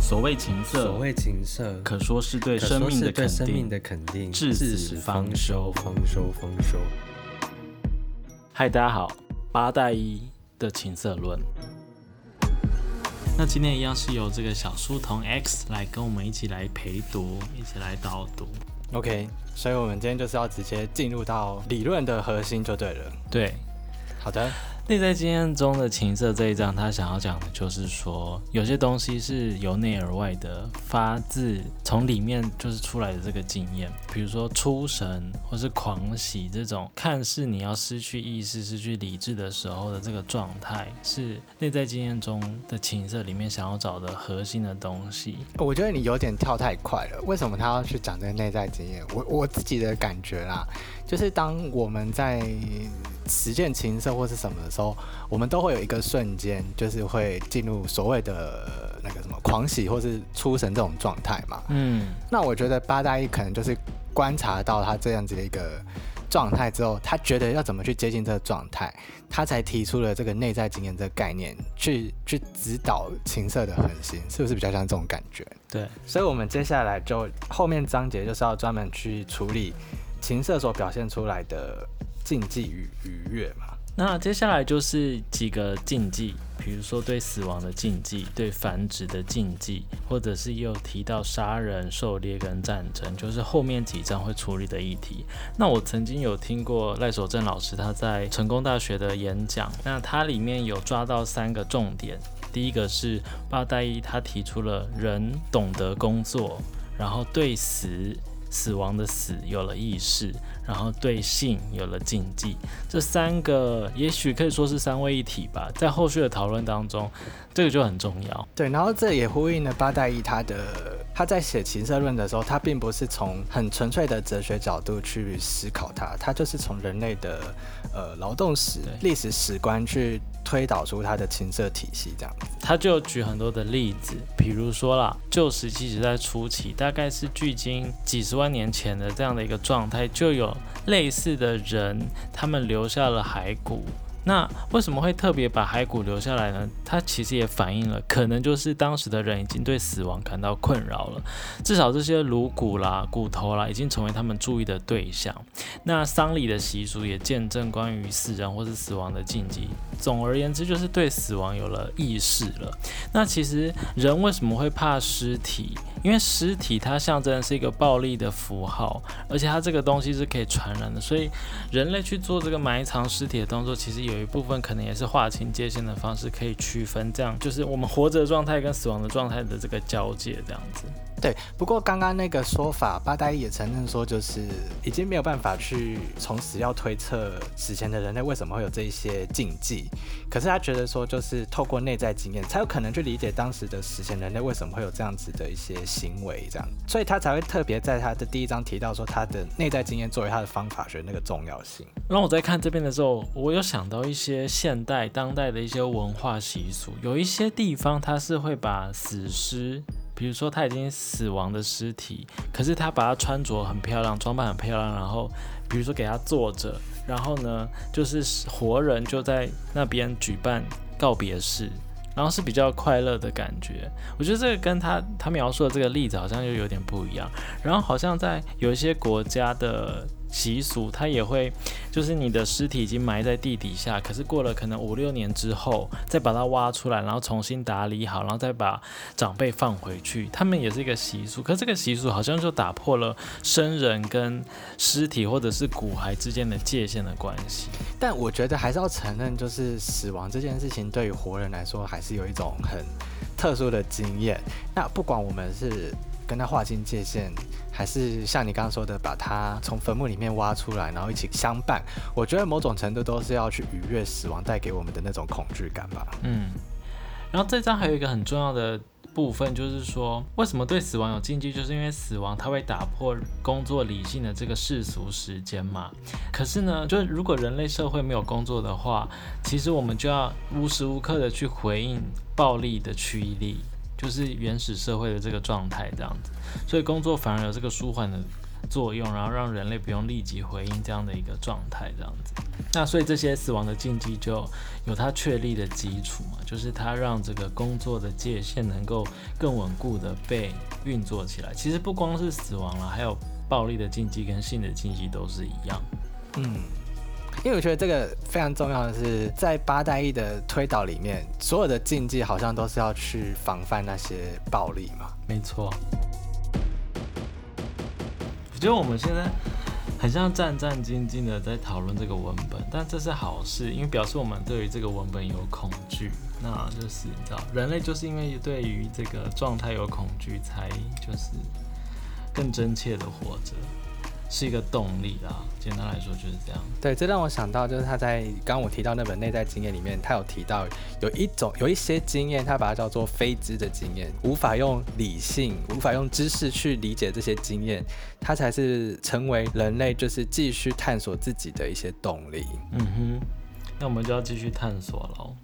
所谓情色，所谓情色，可说是对生命的肯定。生命的肯定，至死方休方休，方休。嗨，大家好，八代一的情色论。那今天一样是由这个小书童 X 来跟我们一起来陪读，一起来导读。OK，所以我们今天就是要直接进入到理论的核心就对了。对，好的，内在经验中的情色这一章，他想要讲的就是说，有些东西是由内而外的，发自从里面就是出来的这个经验，比如说出神或是狂喜这种，看似你要失去意识、失去理智的时候的这个状态，是内在经验中的情色里面想要找的核心的东西。我觉得你有点跳太快了。为什么他要去讲这个内在经验？我我自己的感觉啦，就是当我们在实践情色或是什么时候，我们都会有一个瞬间，就是会进入所谓的那个什么狂喜或是出神这种状态嘛。嗯，那我觉得八大一可能就是观察到他这样子的一个状态之后，他觉得要怎么去接近这个状态，他才提出了这个内在经验这个概念，去去指导情色的核心，是不是比较像这种感觉？对，所以我们接下来就后面章节就是要专门去处理情色所表现出来的禁忌与愉悦嘛。那接下来就是几个禁忌，比如说对死亡的禁忌、对繁殖的禁忌，或者是又提到杀人、狩猎跟战争，就是后面几章会处理的议题。那我曾经有听过赖守正老师他在成功大学的演讲，那他里面有抓到三个重点，第一个是八代一他提出了人懂得工作，然后对死。死亡的死有了意识，然后对性有了禁忌，这三个也许可以说是三位一体吧。在后续的讨论当中，这个就很重要。对，然后这也呼应了八代一他的他在写情色论的时候，他并不是从很纯粹的哲学角度去思考它，他就是从人类的呃劳动史、历史史观去推导出他的情色体系这样子。他就举很多的例子，比如说啦，旧石器时代初期，大概是距今几十万年前的这样的一个状态，就有类似的人，他们留下了骸骨。那为什么会特别把骸骨留下来呢？它其实也反映了，可能就是当时的人已经对死亡感到困扰了，至少这些颅骨啦、骨头啦，已经成为他们注意的对象。那丧礼的习俗也见证关于死人或是死亡的禁忌。总而言之，就是对死亡有了意识了。那其实人为什么会怕尸体？因为尸体它象征的是一个暴力的符号，而且它这个东西是可以传染的，所以人类去做这个埋藏尸体的动作，其实有一部分可能也是划清界限的方式，可以区分这样，就是我们活着的状态跟死亡的状态的这个交界，这样子。对，不过刚刚那个说法，八代也承认说，就是已经没有办法去从史料推测史前的人类为什么会有这一些禁忌。可是他觉得说，就是透过内在经验，才有可能去理解当时的史前人类为什么会有这样子的一些行为，这样，所以他才会特别在他的第一章提到说，他的内在经验作为他的方法学那个重要性。让我在看这边的时候，我有想到一些现代、当代的一些文化习俗，有一些地方它是会把死尸。比如说他已经死亡的尸体，可是他把它穿着很漂亮，装扮很漂亮，然后比如说给他坐着，然后呢，就是活人就在那边举办告别式，然后是比较快乐的感觉。我觉得这个跟他他描述的这个例子好像又有点不一样。然后好像在有一些国家的。习俗，它也会，就是你的尸体已经埋在地底下，可是过了可能五六年之后，再把它挖出来，然后重新打理好，然后再把长辈放回去，他们也是一个习俗。可这个习俗好像就打破了生人跟尸体或者是骨骸之间的界限的关系。但我觉得还是要承认，就是死亡这件事情对于活人来说，还是有一种很特殊的经验。那不管我们是跟他划清界限，还是像你刚刚说的，把它从坟墓里面挖出来，然后一起相伴，我觉得某种程度都是要去逾越死亡带给我们的那种恐惧感吧。嗯，然后这张还有一个很重要的部分，就是说为什么对死亡有禁忌，就是因为死亡它会打破工作理性的这个世俗时间嘛。可是呢，就是如果人类社会没有工作的话，其实我们就要无时无刻的去回应暴力的驱力。就是原始社会的这个状态这样子，所以工作反而有这个舒缓的作用，然后让人类不用立即回应这样的一个状态，这样子。那所以这些死亡的禁忌就有它确立的基础嘛，就是它让这个工作的界限能够更稳固的被运作起来。其实不光是死亡了，还有暴力的禁忌跟性的禁忌都是一样。嗯，因为我觉得这个非常重要的是，在八代一的推导里面，所有的禁忌好像都是要去防范那些暴力嘛。没错。我觉得我们现在很像战战兢兢的在讨论这个文本，但这是好事，因为表示我们对于这个文本有恐惧。那就是你知道，人类就是因为对于这个状态有恐惧，才就是更真切的活着。是一个动力啦，简单来说就是这样。对，这让我想到，就是他在刚刚我提到那本内在经验里面，他有提到有一种有一些经验，他把它叫做非知的经验，无法用理性、无法用知识去理解这些经验，它才是成为人类就是继续探索自己的一些动力。嗯哼，那我们就要继续探索喽。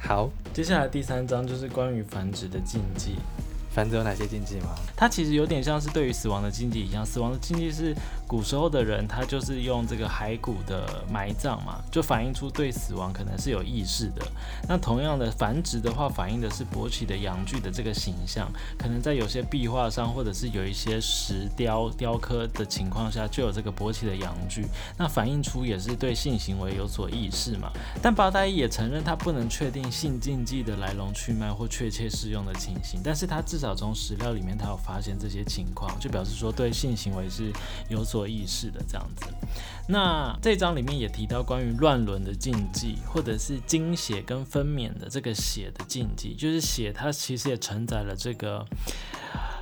好，接下来第三章就是关于繁殖的禁忌。繁殖有哪些禁忌吗？它其实有点像是对于死亡的禁忌一样，死亡的禁忌是古时候的人，他就是用这个骸骨的埋葬嘛，就反映出对死亡可能是有意识的。那同样的繁殖的话，反映的是勃起的阳具的这个形象，可能在有些壁画上，或者是有一些石雕雕刻的情况下，就有这个勃起的阳具，那反映出也是对性行为有所意识嘛。但八代也承认他不能确定性禁忌的来龙去脉或确切适用的情形，但是他至少。少从史料里面，他有发现这些情况，就表示说对性行为是有所意识的这样子。那这章里面也提到关于乱伦的禁忌，或者是精血跟分娩的这个血的禁忌，就是血它其实也承载了这个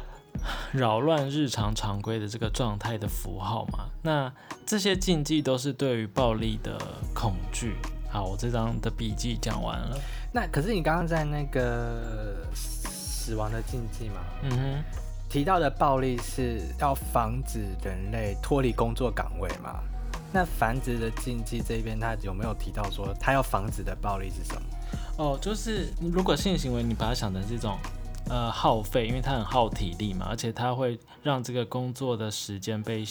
扰乱日常常规的这个状态的符号嘛。那这些禁忌都是对于暴力的恐惧。好，我这张的笔记讲完了。那可是你刚刚在那个。死亡的禁忌嘛，嗯哼，提到的暴力是要防止人类脱离工作岗位嘛？那繁殖的禁忌这边，他有没有提到说他要防止的暴力是什么？哦，就是如果性行为你把它想成这种呃耗费，因为它很耗体力嘛，而且它会让这个工作的时间被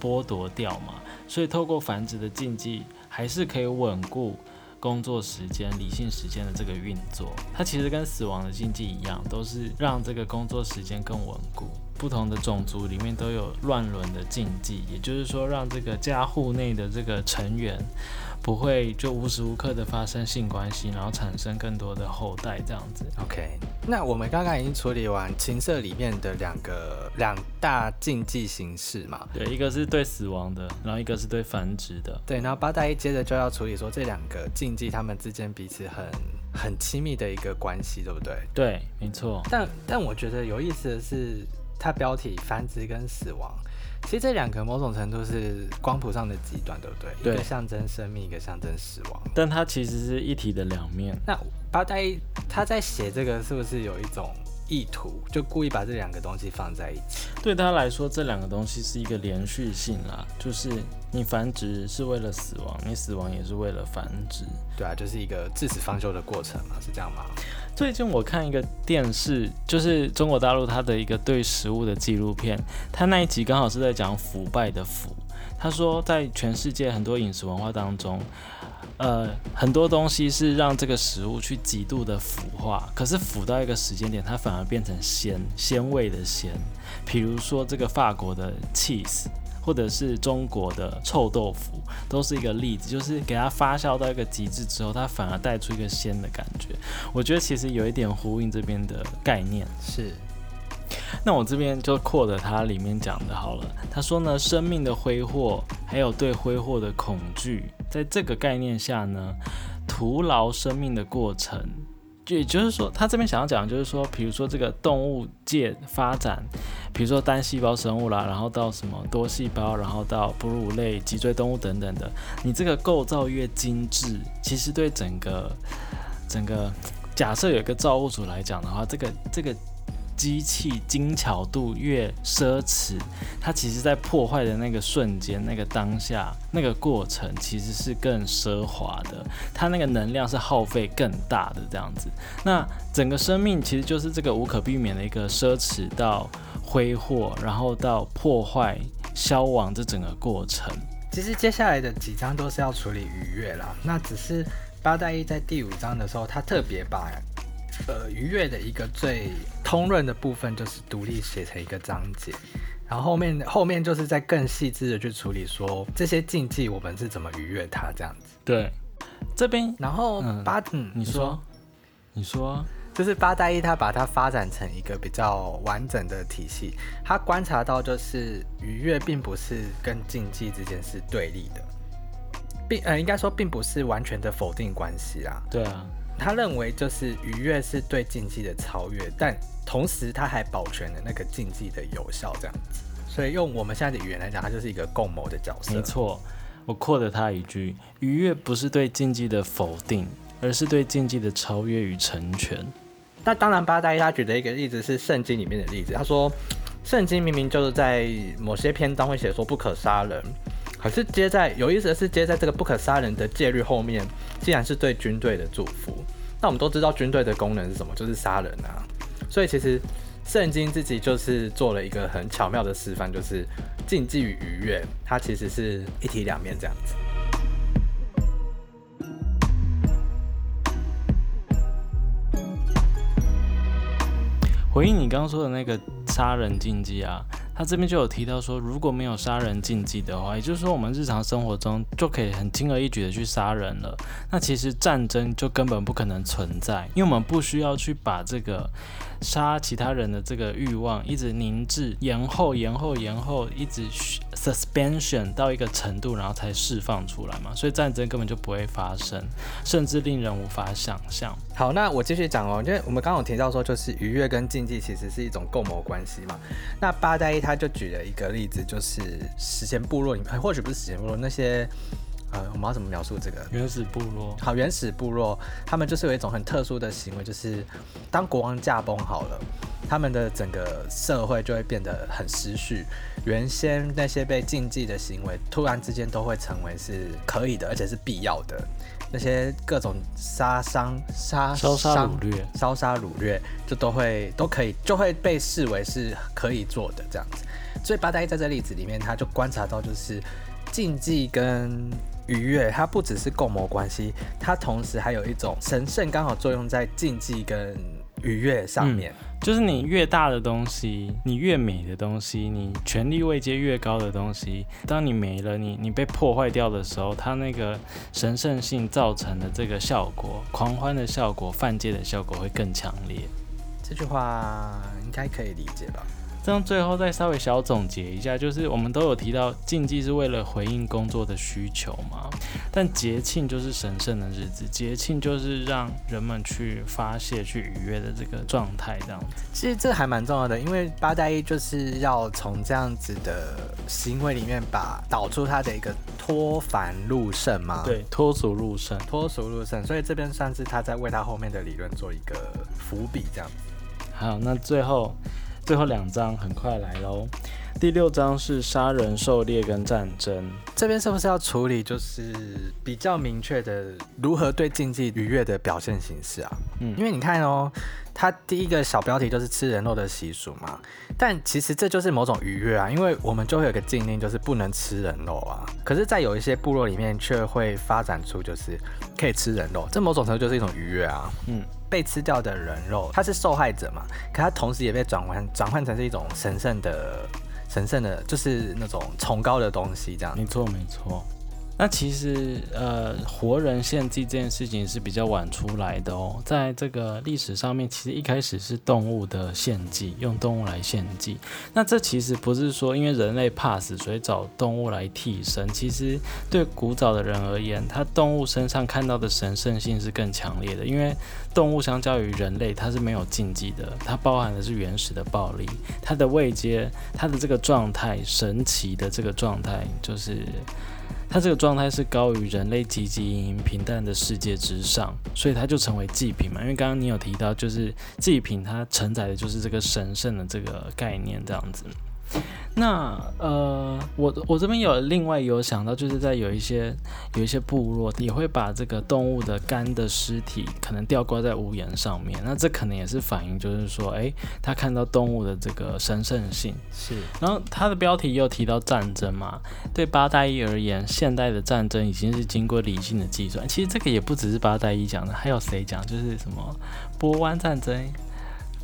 剥夺掉嘛，所以透过繁殖的禁忌还是可以稳固。工作时间、理性时间的这个运作，它其实跟死亡的禁忌一样，都是让这个工作时间更稳固。不同的种族里面都有乱伦的禁忌，也就是说，让这个家户内的这个成员不会就无时无刻的发生性关系，然后产生更多的后代这样子。OK，那我们刚刚已经处理完情色里面的两个两大禁忌形式嘛？对，一个是对死亡的，然后一个是对繁殖的。对，然后八大一接着就要处理说这两个禁忌，他们之间彼此很很亲密的一个关系，对不对？对，没错。但但我觉得有意思的是。它标题繁殖跟死亡，其实这两个某种程度是光谱上的极端，对不对？一个象征生命，一个象征死亡。但它其实是一体的两面。那八代他在写这个是不是有一种意图，就故意把这两个东西放在一起？对他来说，这两个东西是一个连续性啦，就是你繁殖是为了死亡，你死亡也是为了繁殖。对啊，就是一个至死方休的过程嘛，是这样吗？最近我看一个电视，就是中国大陆它的一个对食物的纪录片，它那一集刚好是在讲腐败的腐。他说，在全世界很多饮食文化当中，呃，很多东西是让这个食物去极度的腐化，可是腐到一个时间点，它反而变成鲜鲜味的鲜。比如说这个法国的 cheese。或者是中国的臭豆腐，都是一个例子，就是给它发酵到一个极致之后，它反而带出一个鲜的感觉。我觉得其实有一点呼应这边的概念。是，那我这边就扩的它里面讲的好了。他说呢，生命的挥霍，还有对挥霍的恐惧，在这个概念下呢，徒劳生命的过程。就也就是说，他这边想要讲的，就是说，比如说这个动物界发展，比如说单细胞生物啦，然后到什么多细胞，然后到哺乳类、脊椎动物等等的，你这个构造越精致，其实对整个整个假设有一个造物主来讲的话，这个这个。机器精巧度越奢侈，它其实在破坏的那个瞬间、那个当下、那个过程，其实是更奢华的。它那个能量是耗费更大的这样子。那整个生命其实就是这个无可避免的一个奢侈到。挥霍，然后到破坏、消亡这整个过程。其实接下来的几章都是要处理愉悦啦，那只是八代一在第五章的时候，他特别把呃愉悦的一个最通润的部分，就是独立写成一个章节，然后后面后面就是在更细致的去处理说这些禁忌我们是怎么愉悦它这样子。对，这边然后嗯八嗯，你说，你说，就是八代一，他把它发展成一个比较完整的体系。他观察到，就是愉悦并不是跟禁忌之间是对立的，并呃应该说并不是完全的否定关系啊。对啊，他认为就是愉悦是对竞技的超越，但同时他还保全了那个竞技的有效，这样子。所以用我们现在的语言来讲，它就是一个共谋的角色。没错，我 quote 他一句：愉悦不是对竞技的否定，而是对竞技的超越与成全。那当然，八代他举的一个例子是圣经里面的例子。他说，圣经明明就是在某些篇章会写说不可杀人，可是接在有意思的是，接在这个不可杀人的戒律后面，竟然是对军队的祝福。那我们都知道军队的功能是什么，就是杀人啊。所以其实圣经自己就是做了一个很巧妙的示范，就是竞技与愉悦，它其实是一体两面这样子。回应你刚刚说的那个杀人禁忌啊，他这边就有提到说，如果没有杀人禁忌的话，也就是说我们日常生活中就可以很轻而易举的去杀人了。那其实战争就根本不可能存在，因为我们不需要去把这个杀其他人的这个欲望一直凝滞、延后、延后、延后，一直 suspension 到一个程度，然后才释放出来嘛。所以战争根本就不会发生，甚至令人无法想象。好，那我继续讲哦，因为我们刚刚有提到说，就是愉悦跟竞技其实是一种共谋关系嘛。那八代一他就举了一个例子，就是史前部落里面，或许不是史前部落，那些呃，我们要怎么描述这个？原始部落，好，原始部落他们就是有一种很特殊的行为，就是当国王驾崩好了，他们的整个社会就会变得很失序。原先那些被禁忌的行为，突然之间都会成为是可以的，而且是必要的。那些各种杀伤、杀烧杀伤掳掠。烧杀掳掠，就都会都可以，就会被视为是可以做的这样子。所以八代一在这例子里面，他就观察到，就是禁忌跟愉悦，它不只是共谋关系，它同时还有一种神圣刚好作用在禁忌跟愉悦上面。就是你越大的东西，你越美的东西，你权力位阶越高的东西，当你没了，你你被破坏掉的时候，它那个神圣性造成的这个效果，狂欢的效果、犯戒的效果会更强烈。这句话应该可以理解吧？这样最后再稍微小总结一下，就是我们都有提到竞技是为了回应工作的需求嘛，但节庆就是神圣的日子，节庆就是让人们去发泄、去愉悦的这个状态，这样子。其实这还蛮重要的，因为八大一就是要从这样子的行为里面把导出他的一个脱凡入圣嘛。。对，脱俗入圣。脱俗入圣，所以这边算是他在为他后面的理论做一个伏笔，这样子。好，那最后最后两张很快来喽。第六章是杀人、狩猎跟战争。这边是不是要处理就是比较明确的如何对竞技愉悦的表现形式啊？嗯因为你看哦，它第一个小标题就是吃人肉的习俗嘛，但其实这就是某种愉悦啊，因为我们就会有个禁令，就是不能吃人肉啊。可是，在有一些部落里面，却会发展出就是可以吃人肉，这某种程度就是一种愉悦啊。嗯，被吃掉的人肉，他是受害者嘛，可他同时也被转换转换成是一种神圣的、神圣的，就是那种崇高的东西，这样。没错没错。那其实呃，活人献祭这件事情是比较晚出来的哦，在这个历史上面，其实一开始是动物的献祭，用动物来献祭。那这其实不是说因为人类怕死，所以找动物来替身。其实对古早的人而言，他动物身上看到的神圣性是更强烈的，因为动物相较于人类，它是没有禁忌的，它包含的是原始的暴力，它的位阶，它的这个状态，神奇的这个状态，就是它这个状态是高于人类汲汲营营平淡的世界之上，所以它就成为祭品嘛。因为刚刚你有提到，就是祭品它承载的就是这个神圣的这个概念，这样子。那呃，我我这边有另外有想到，就是在有一些有一些部落也会把这个动物的干的尸体可能吊挂在屋檐上面，那这可能也是反映，就是说，哎，他看到动物的这个神圣性。是，然后他的标题又提到战争嘛，对八代一而言，现代的战争已经是经过理性的计算。其实这个也不只是八代一讲的，还有谁讲？就是什么波湾战争。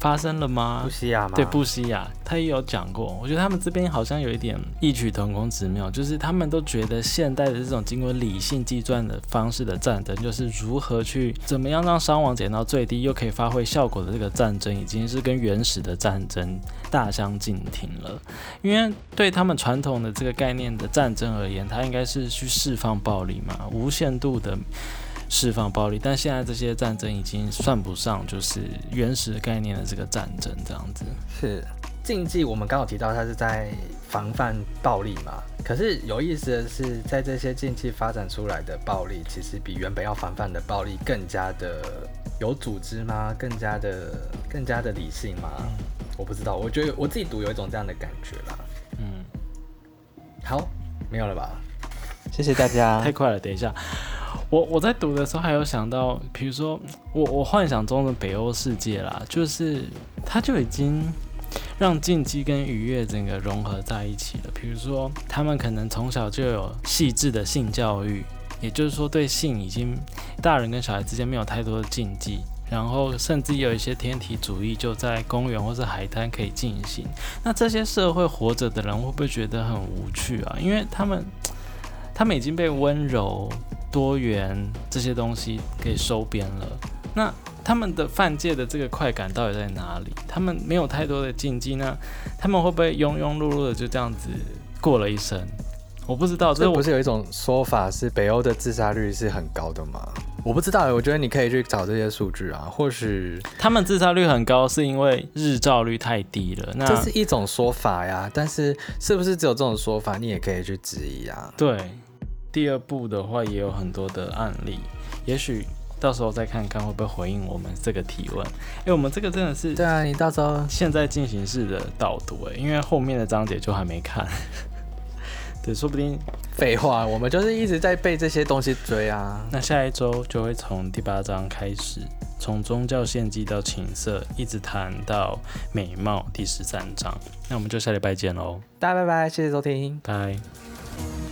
发生了吗？布西亚吗？对，布西亚，他也有讲过。我觉得他们这边好像有一点异曲同工之妙，就是他们都觉得现代的这种经过理性计算的方式的战争，就是如何去怎么样让伤亡减到最低，又可以发挥效果的这个战争，已经是跟原始的战争大相径庭了。因为对他们传统的这个概念的战争而言，它应该是去释放暴力嘛，无限度的。释放暴力，但现在这些战争已经算不上就是原始概念的这个战争这样子。是竞技，我们刚好提到它是在防范暴力嘛。可是有意思的是，在这些竞技发展出来的暴力，其实比原本要防范的暴力更加的有组织吗？更加的更加的理性吗？我不知道，我觉得我自己读有一种这样的感觉啦。嗯，好，没有了吧？谢谢大家。太快了，等一下。我我在读的时候还有想到，比如说我我幻想中的北欧世界啦，就是它就已经让竞技跟愉悦整个融合在一起了。比如说他们可能从小就有细致的性教育，也就是说对性已经大人跟小孩之间没有太多的禁忌，然后甚至有一些天体主义就在公园或是海滩可以进行。那这些社会活着的人会不会觉得很无趣啊？因为他们他们已经被温柔。多元这些东西给收编了，那他们的犯界的这个快感到底在哪里？他们没有太多的禁忌，那他们会不会庸庸碌碌的就这样子过了一生？我不知道，这不是有一种说法是北欧的自杀率是很高的吗？我不知道，我觉得你可以去找这些数据啊，或许他们自杀率很高是因为日照率太低了。那这是一种说法呀，但是是不是只有这种说法？你也可以去质疑啊。对。第二部的话也有很多的案例，也许到时候再看看会不会回应我们这个提问。哎，我们这个真的是对啊，你到时候现在进行式的导读哎，因为后面的章节就还没看。对，说不定废话，我们就是一直在被这些东西追啊。那下一周就会从第八章开始，从宗教献祭到情色，一直谈到美貌第十三章。那我们就下礼拜见喽，大家拜拜，谢谢收听，拜。